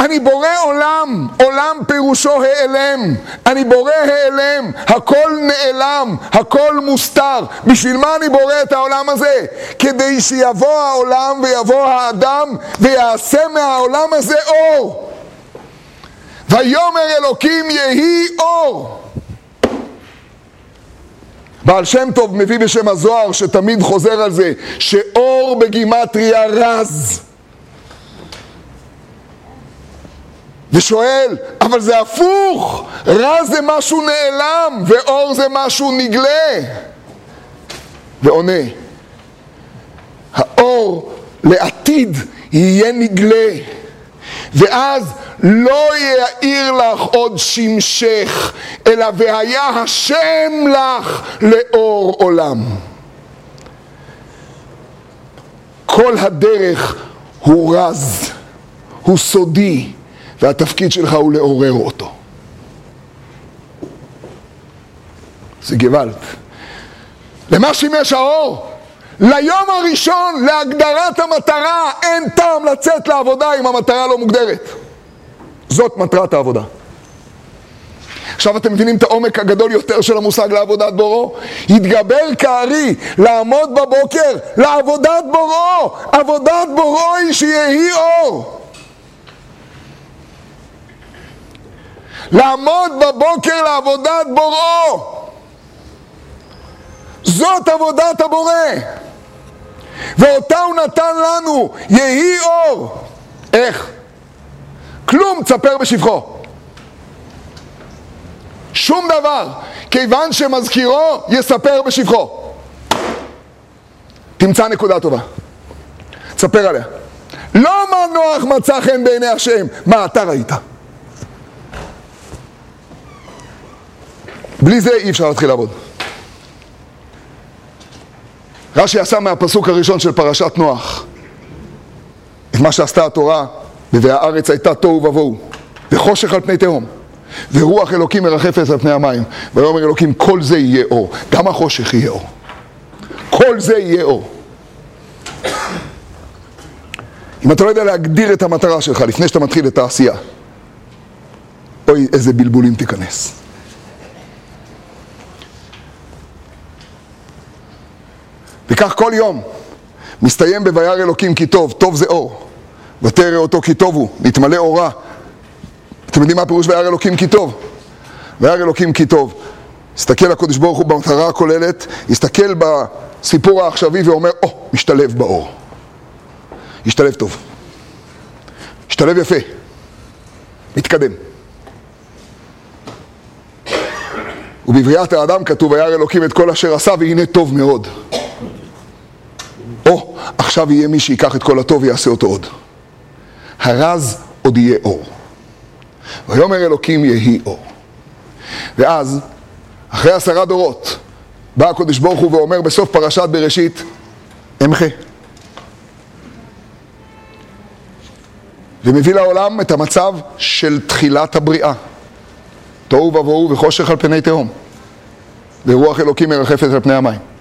אני בורא עולם, עולם פירושו העלם, אני בורא העלם, הכל נעלם, הכל מוסתר. בשביל מה אני בורא את העולם הזה? כדי שיבוא העולם ויבוא האדם ויעשה מהעולם הזה אור. ויאמר אלוקים יהי אור. בעל שם טוב מביא בשם הזוהר שתמיד חוזר על זה שאור בגימטריה רז. ושואל, אבל זה הפוך, רע זה משהו נעלם ואור זה משהו נגלה. ועונה, האור לעתיד יהיה נגלה, ואז לא יאיר לך עוד שמשך, אלא והיה השם לך לאור עולם. כל הדרך הוא רז, הוא סודי, והתפקיד שלך הוא לעורר אותו. זה גוואלד. למה שימש האור? ליום הראשון להגדרת המטרה אין טעם לצאת לעבודה אם המטרה לא מוגדרת. זאת מטרת העבודה. עכשיו אתם מבינים את העומק הגדול יותר של המושג לעבודת בורו? התגבר כארי לעמוד בבוקר לעבודת בורו. עבודת בורו היא שיהי אור. לעמוד בבוקר לעבודת בוראו. זאת עבודת הבורא. ואותה הוא נתן לנו, יהי אור. איך? כלום, תספר בשבחו. שום דבר, כיוון שמזכירו, יספר בשבחו. תמצא נקודה טובה. תספר עליה. לא מה נוח מצא חן בעיני השם, מה אתה ראית. בלי זה אי אפשר להתחיל לעבוד. רש"י עשה מהפסוק הראשון של פרשת נוח את מה שעשתה התורה, והארץ הייתה תוהו ובוהו, וחושך על פני תהום, ורוח אלוקים מרחפת על פני המים, ויאמר אלוקים כל זה יהיה אור, גם החושך יהיה אור. כל זה יהיה אור. אם אתה לא יודע להגדיר את המטרה שלך לפני שאתה מתחיל את העשייה, אוי איזה בלבולים תיכנס. וכך כל יום מסתיים ב"וירא אלוקים כי טוב", טוב זה אור. ותרא אותו כי טוב הוא, נתמלא אורה. אתם יודעים מה הפירוש וירא אלוקים כי טוב? וירא אלוקים כי טוב. הסתכל הקדוש ברוך הוא במטרה הכוללת, הסתכל בסיפור העכשווי ואומר, או, oh, משתלב באור. השתלב טוב. השתלב יפה. מתקדם. ובבריאת האדם כתוב, וירא אלוקים את כל אשר עשה והנה טוב מאוד. או, עכשיו יהיה מי שיקח את כל הטוב ויעשה אותו עוד. הרז עוד יהיה אור. ויאמר אלוקים יהי אור. ואז, אחרי עשרה דורות, בא הקדוש ברוך הוא ואומר בסוף פרשת בראשית, אמחה. ומביא לעולם את המצב של תחילת הבריאה. תוהו ובוהו וחושך על פני תהום. ורוח אלוקים מרחפת על פני המים.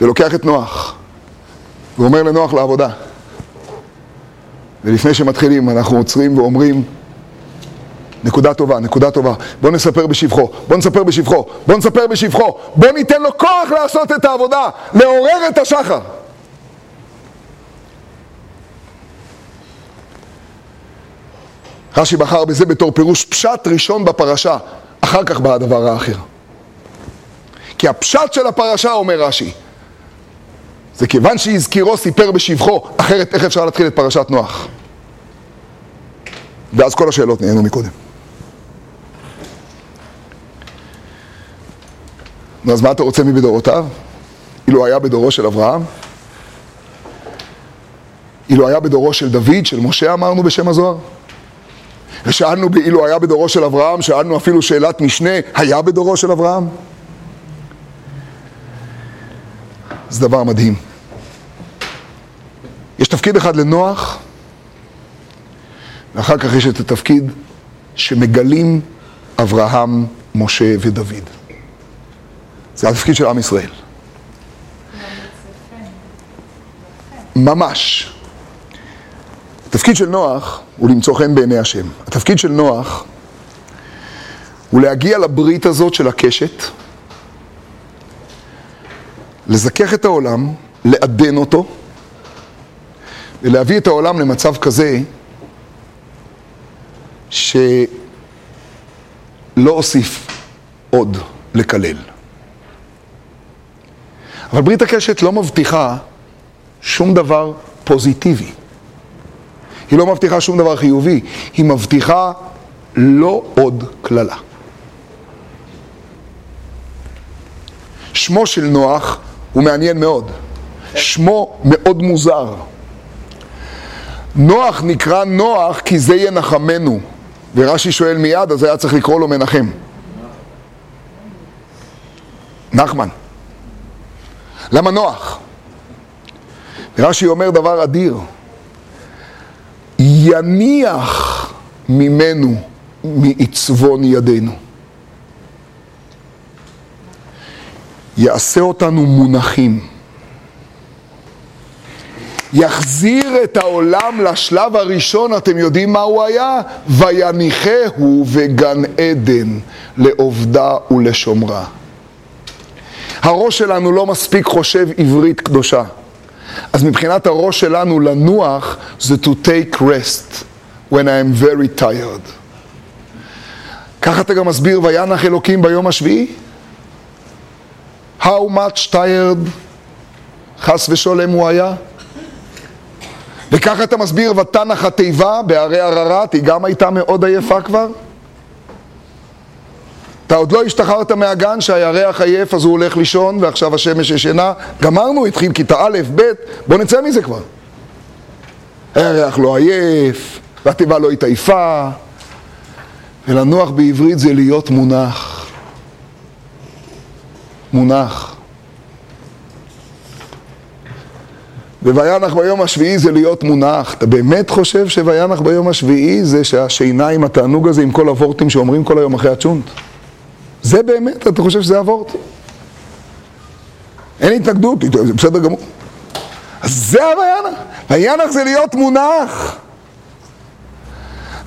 ולוקח את נוח, ואומר לנוח לעבודה. ולפני שמתחילים אנחנו עוצרים ואומרים נקודה טובה, נקודה טובה, בוא נספר בשבחו, בוא נספר בשבחו, בוא נספר בשבחו, בוא ניתן לו כוח לעשות את העבודה, לעורר את השחר. רש"י בחר בזה בתור פירוש פשט ראשון בפרשה, אחר כך בא הדבר האחר. כי הפשט של הפרשה, אומר רש"י, זה כיוון שהזכירו סיפר בשבחו, אחרת איך אפשר להתחיל את פרשת נוח? ואז כל השאלות נהיינו מקודם. נו, אז מה אתה רוצה מבדורותיו? אילו היה בדורו של אברהם? אילו היה בדורו של דוד, של משה אמרנו בשם הזוהר? ושאלנו אילו היה בדורו של אברהם, שאלנו אפילו שאלת משנה, היה בדורו של אברהם? זה דבר מדהים. יש תפקיד אחד לנוח, ואחר כך יש את התפקיד שמגלים אברהם, משה ודוד. זה התפקיד של עם ישראל. ממש. התפקיד של נוח הוא למצוא חן בעיני השם. התפקיד של נוח הוא להגיע לברית הזאת של הקשת, לזכך את העולם, לעדן אותו, ולהביא את העולם למצב כזה שלא אוסיף עוד לקלל. אבל ברית הקשת לא מבטיחה שום דבר פוזיטיבי. היא לא מבטיחה שום דבר חיובי, היא מבטיחה לא עוד קללה. שמו של נוח הוא מעניין מאוד. שמו מאוד מוזר. נוח נקרא נוח כי זה ינחמנו. ורש"י שואל מיד, אז היה צריך לקרוא לו מנחם. נחמן. למה נוח? רש"י אומר דבר אדיר. יניח ממנו מעצבון ידינו. יעשה אותנו מונחים. יחזיר את העולם לשלב הראשון, אתם יודעים מה הוא היה? ויניחהו בגן עדן לעובדה ולשומרה. הראש שלנו לא מספיק חושב עברית קדושה. אז מבחינת הראש שלנו לנוח זה to take rest when I am very tired. ככה אתה גם מסביר וינח אלוקים ביום השביעי? How much tired חס ושולם הוא היה? וככה אתה מסביר ותנח התיבה בהרי ערערת, היא גם הייתה מאוד עייפה כבר? אתה עוד לא השתחררת מהגן שהירח עייף אז הוא הולך לישון ועכשיו השמש ישנה. גמרנו, התחיל כיתה א', ב', בוא נצא מזה כבר. הירח לא עייף, והתיבה לא התעייפה ולנוח בעברית זה להיות מונח. מונח ווינח ביום השביעי זה להיות מונח. אתה באמת חושב שוינח ביום השביעי זה שהשינה עם התענוג הזה עם כל הוורטים שאומרים כל היום אחרי הצ'ונט? זה באמת? אתה חושב שזה הוורט? אין התנגדות, זה בסדר גמור. אז זה הוינח. וינח זה להיות מונח.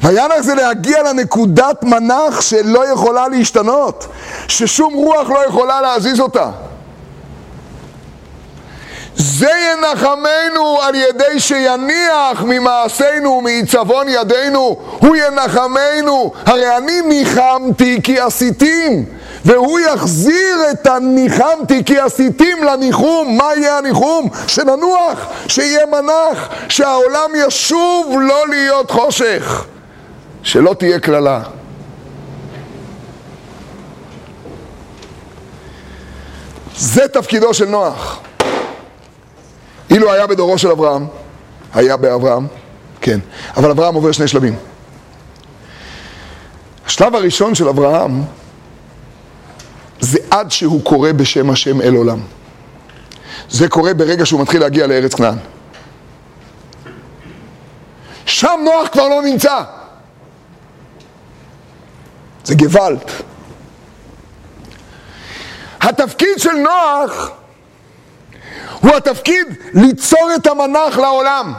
וינח זה להגיע לנקודת מנח שלא יכולה להשתנות, ששום רוח לא יכולה להזיז אותה. זה ינחמנו על ידי שיניח ממעשינו ומעיצבון ידינו, הוא ינחמנו, הרי אני ניחמתי כי עשיתים, והוא יחזיר את הניחמתי כי עשיתים לניחום, מה יהיה הניחום? שננוח, שיהיה מנח, שהעולם ישוב לא להיות חושך, שלא תהיה קללה. זה תפקידו של נוח. אילו היה בדורו של אברהם, היה באברהם, כן, אבל אברהם עובר שני שלבים. השלב הראשון של אברהם זה עד שהוא קורא בשם השם אל עולם. זה קורה ברגע שהוא מתחיל להגיע לארץ כנען. שם נוח כבר לא נמצא. זה גוואלד. התפקיד של נוח הוא התפקיד ליצור את המנח לעולם.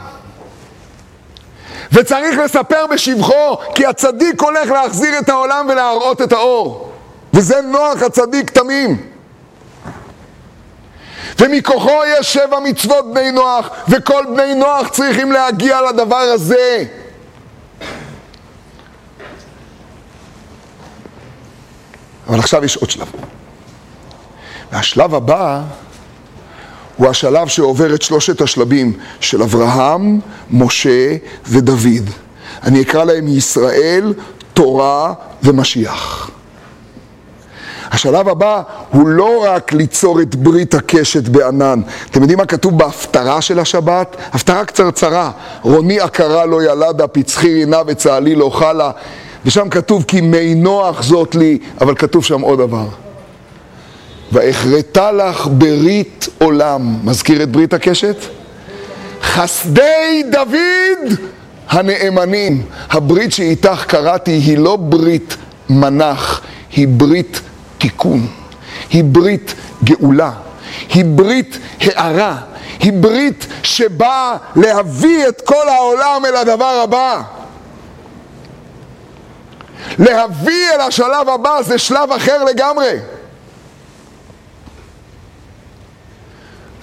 וצריך לספר בשבחו, כי הצדיק הולך להחזיר את העולם ולהראות את האור. וזה נוח הצדיק תמים. ומכוחו יש שבע מצוות בני נוח, וכל בני נוח צריכים להגיע לדבר הזה. אבל עכשיו יש עוד שלב. והשלב הבא הוא השלב שעובר את שלושת השלבים של אברהם, משה ודוד. אני אקרא להם ישראל, תורה ומשיח. השלב הבא הוא לא רק ליצור את ברית הקשת בענן. אתם יודעים מה כתוב בהפטרה של השבת? הפטרה קצרצרה. רוני עקרה לא ילדה, פצחי רינה וצהלי לא חלה. ושם כתוב כי מי נוח זאת לי, אבל כתוב שם עוד דבר. ואכרתה לך ברית עולם. מזכיר את ברית הקשת? חסדי דוד הנאמנים. הברית שאיתך קראתי היא לא ברית מנח, היא ברית תיקון. היא ברית גאולה. היא ברית הארה. היא ברית שבאה להביא את כל העולם אל הדבר הבא. להביא אל השלב הבא זה שלב אחר לגמרי.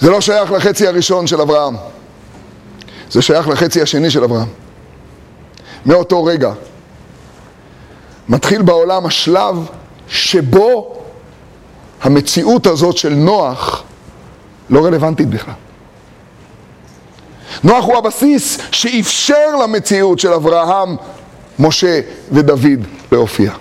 זה לא שייך לחצי הראשון של אברהם, זה שייך לחצי השני של אברהם. מאותו רגע מתחיל בעולם השלב שבו המציאות הזאת של נוח לא רלוונטית בכלל. נוח הוא הבסיס שאפשר למציאות של אברהם, משה ודוד להופיע.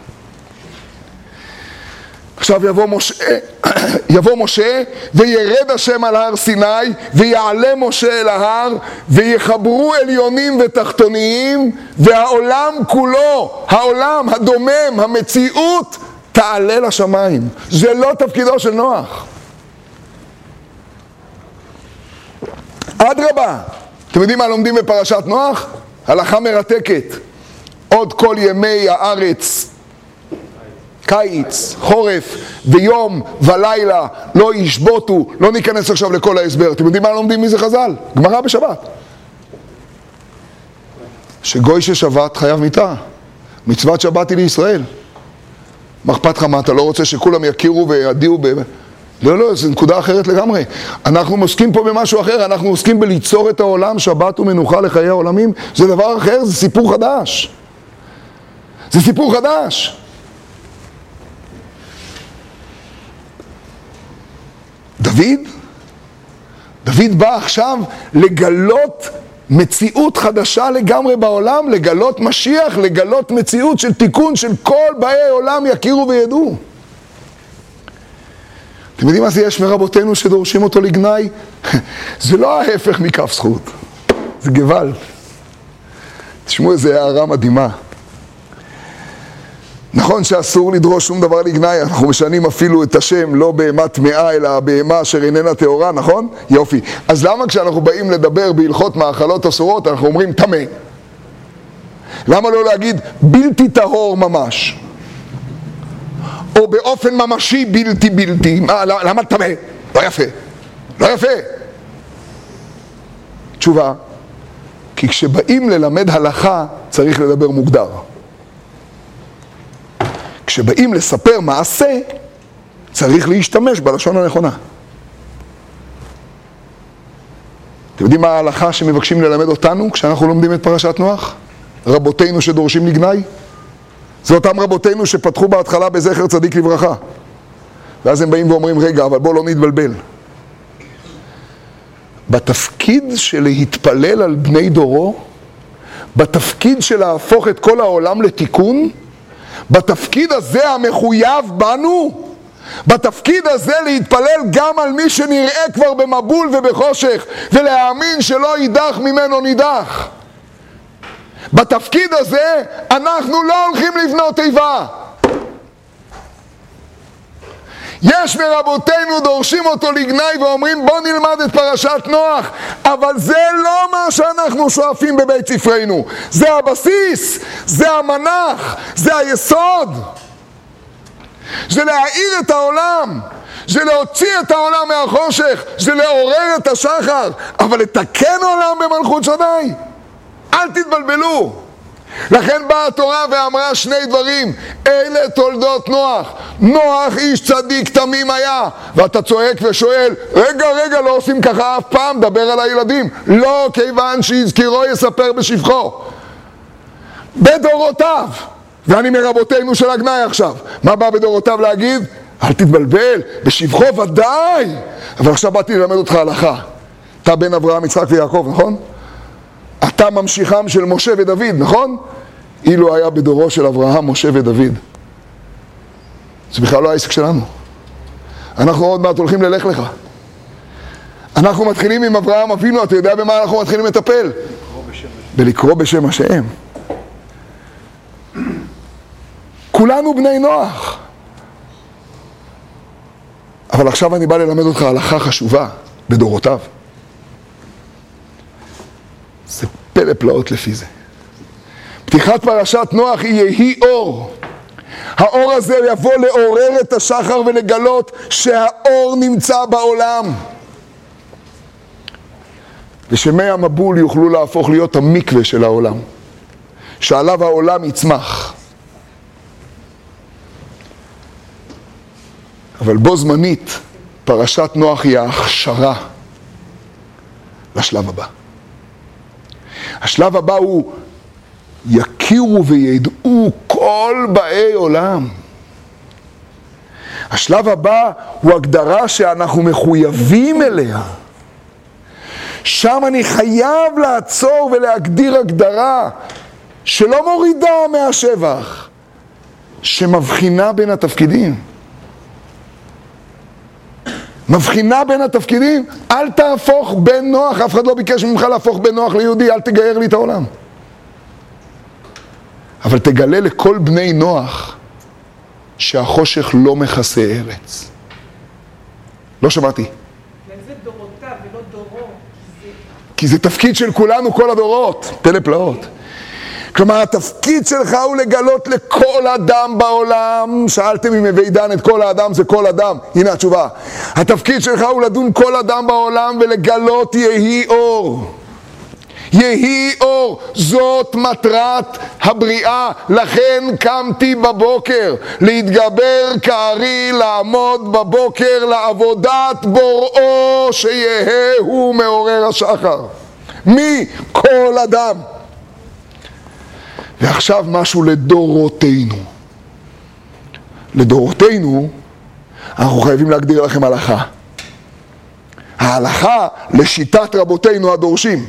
עכשיו יבוא משה, יבוא משה וירד השם על הר סיני ויעלה משה אל ההר ויחברו עליונים ותחתוניים והעולם כולו, העולם הדומם, המציאות תעלה לשמיים. זה לא תפקידו של נוח. אדרבה, אתם יודעים מה לומדים בפרשת נוח? הלכה מרתקת. עוד כל ימי הארץ קיץ, חורף, ויום ולילה לא ישבותו, לא ניכנס עכשיו לכל ההסבר. אתם יודעים מה לומדים מזה חז"ל? גמרא בשבת. שגוי ששבת חייב מיתה. מצוות שבת היא לישראל. מה אכפת לך מה, אתה לא רוצה שכולם יכירו וידיעו ב... לא, לא, זו נקודה אחרת לגמרי. אנחנו עוסקים פה במשהו אחר, אנחנו עוסקים בליצור את העולם, שבת ומנוחה לחיי העולמים. זה דבר אחר, זה סיפור חדש. זה סיפור חדש. דוד, דוד בא עכשיו לגלות מציאות חדשה לגמרי בעולם, לגלות משיח, לגלות מציאות של תיקון של כל באי עולם יכירו וידעו. אתם יודעים מה זה יש מרבותינו שדורשים אותו לגנאי? זה לא ההפך מכף זכות, זה גוואלד. תשמעו איזה הערה מדהימה. נכון שאסור לדרוש שום דבר לגנאי, אנחנו משנים אפילו את השם, לא בהמה טמאה, אלא בהמה אשר איננה טהורה, נכון? יופי. אז למה כשאנחנו באים לדבר בהלכות מאכלות אסורות, אנחנו אומרים טמא? למה לא להגיד בלתי טהור ממש? או באופן ממשי בלתי בלתי? מה, למה טמא? לא יפה. לא יפה. תשובה, כי כשבאים ללמד הלכה צריך לדבר מוגדר. כשבאים לספר מעשה, צריך להשתמש בלשון הנכונה. אתם יודעים מה ההלכה שמבקשים ללמד אותנו כשאנחנו לומדים את פרשת נוח? רבותינו שדורשים לגנאי? זה אותם רבותינו שפתחו בהתחלה בזכר צדיק לברכה. ואז הם באים ואומרים, רגע, אבל בואו לא נתבלבל. בתפקיד של להתפלל על בני דורו, בתפקיד של להפוך את כל העולם לתיקון, בתפקיד הזה המחויב בנו, בתפקיד הזה להתפלל גם על מי שנראה כבר במבול ובחושך, ולהאמין שלא יידח ממנו נידח. בתפקיד הזה אנחנו לא הולכים לבנות איבה. יש מרבותינו דורשים אותו לגנאי ואומרים בוא נלמד את פרשת נוח. אבל זה לא מה שאנחנו שואפים בבית ספרנו. זה הבסיס, זה המנח, זה היסוד. זה להאיר את העולם זה להוציא את העולם מהחושך זה לעורר את השחר. אבל לתקן עולם במלכות שדי? אל תתבלבלו לכן באה התורה ואמרה שני דברים, אלה תולדות נוח. נוח איש צדיק תמים היה. ואתה צועק ושואל, רגע, רגע, לא עושים ככה אף פעם, דבר על הילדים. לא, כיוון שיזכירו יספר בשבחו. בדורותיו. ואני מרבותינו של הגנאי עכשיו. מה בא בדורותיו להגיד? אל תתבלבל, בשבחו ודאי. אבל עכשיו באתי ללמד אותך הלכה. אתה בן אברהם, יצחק ויעקב, נכון? אתה ממשיכם של משה ודוד, נכון? אילו היה בדורו של אברהם, משה ודוד. זה בכלל לא העסק שלנו. אנחנו עוד מעט הולכים ללך לך. אנחנו מתחילים עם אברהם אבינו, אתה יודע במה אנחנו מתחילים לטפל? בלקרוא בשם השם. כולנו בני נוח. אבל עכשיו אני בא ללמד אותך הלכה חשובה בדורותיו. זה פלא פלאות לפי זה. פתיחת פרשת נוח היא יהי אור. האור הזה יבוא לעורר את השחר ולגלות שהאור נמצא בעולם. ושמי המבול יוכלו להפוך להיות המקווה של העולם, שעליו העולם יצמח. אבל בו זמנית, פרשת נוח היא ההכשרה לשלב הבא. השלב הבא הוא יכירו וידעו כל באי עולם. השלב הבא הוא הגדרה שאנחנו מחויבים אליה. שם אני חייב לעצור ולהגדיר הגדרה שלא מורידה מהשבח, שמבחינה בין התפקידים. מבחינה בין התפקידים, אל תהפוך בן נוח, אף אחד לא ביקש ממך להפוך בן נוח ליהודי, אל תגייר לי את העולם. אבל תגלה לכל בני נוח שהחושך לא מכסה ארץ. לא שמעתי. כי זה תפקיד של כולנו כל הדורות, פלא פלאות. כלומר, התפקיד שלך הוא לגלות לכל אדם בעולם, שאלתם אם הווי דן את כל האדם זה כל אדם, הנה התשובה. התפקיד שלך הוא לדון כל אדם בעולם ולגלות יהי אור. יהי אור, זאת מטרת הבריאה, לכן קמתי בבוקר, להתגבר כארי, לעמוד בבוקר לעבודת בוראו, שיהא הוא מעורר השחר. מי? כל אדם. ועכשיו משהו לדורותינו. לדורותינו, אנחנו חייבים להגדיר לכם הלכה. ההלכה לשיטת רבותינו הדורשים.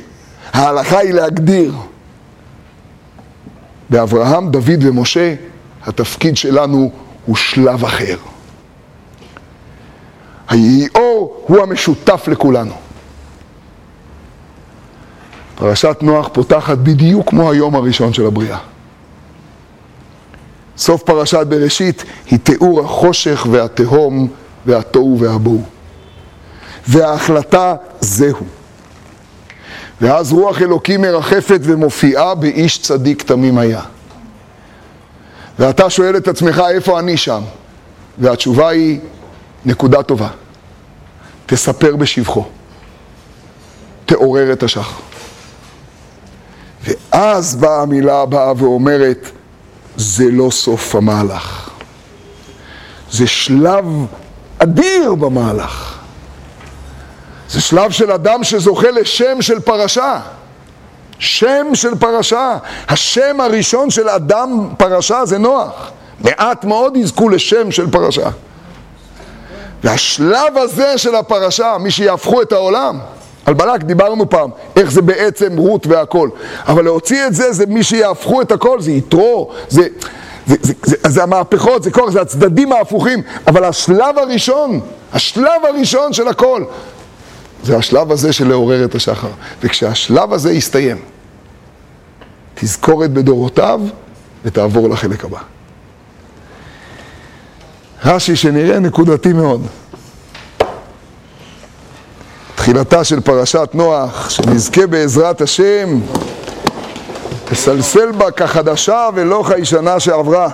ההלכה היא להגדיר. באברהם, דוד ומשה, התפקיד שלנו הוא שלב אחר. היהי אור הוא המשותף לכולנו. פרשת נוח פותחת בדיוק כמו היום הראשון של הבריאה. סוף פרשת בראשית היא תיאור החושך והתהום והתוהו והבוהו. וההחלטה זהו. ואז רוח אלוקים מרחפת ומופיעה באיש צדיק תמים היה. ואתה שואל את עצמך איפה אני שם? והתשובה היא נקודה טובה. תספר בשבחו. תעורר את השחר. ואז באה המילה הבאה ואומרת, זה לא סוף המהלך. זה שלב אדיר במהלך. זה שלב של אדם שזוכה לשם של פרשה. שם של פרשה. השם הראשון של אדם פרשה זה נוח. מעט מאוד יזכו לשם של פרשה. והשלב הזה של הפרשה, מי שיהפכו את העולם, על בלק דיברנו פעם, איך זה בעצם רות והכל. אבל להוציא את זה, זה מי שיהפכו את הכל, זה יתרו, זה, זה, זה, זה, זה, זה המהפכות, זה כוח, זה הצדדים ההפוכים. אבל השלב הראשון, השלב הראשון של הכל, זה השלב הזה של לעורר את השחר. וכשהשלב הזה יסתיים, תזכורת בדורותיו ותעבור לחלק הבא. רש"י שנראה נקודתי מאוד. תחילתה של פרשת נוח, שנזכה בעזרת השם, לסלסל בה כחדשה ולא כישנה שעברה.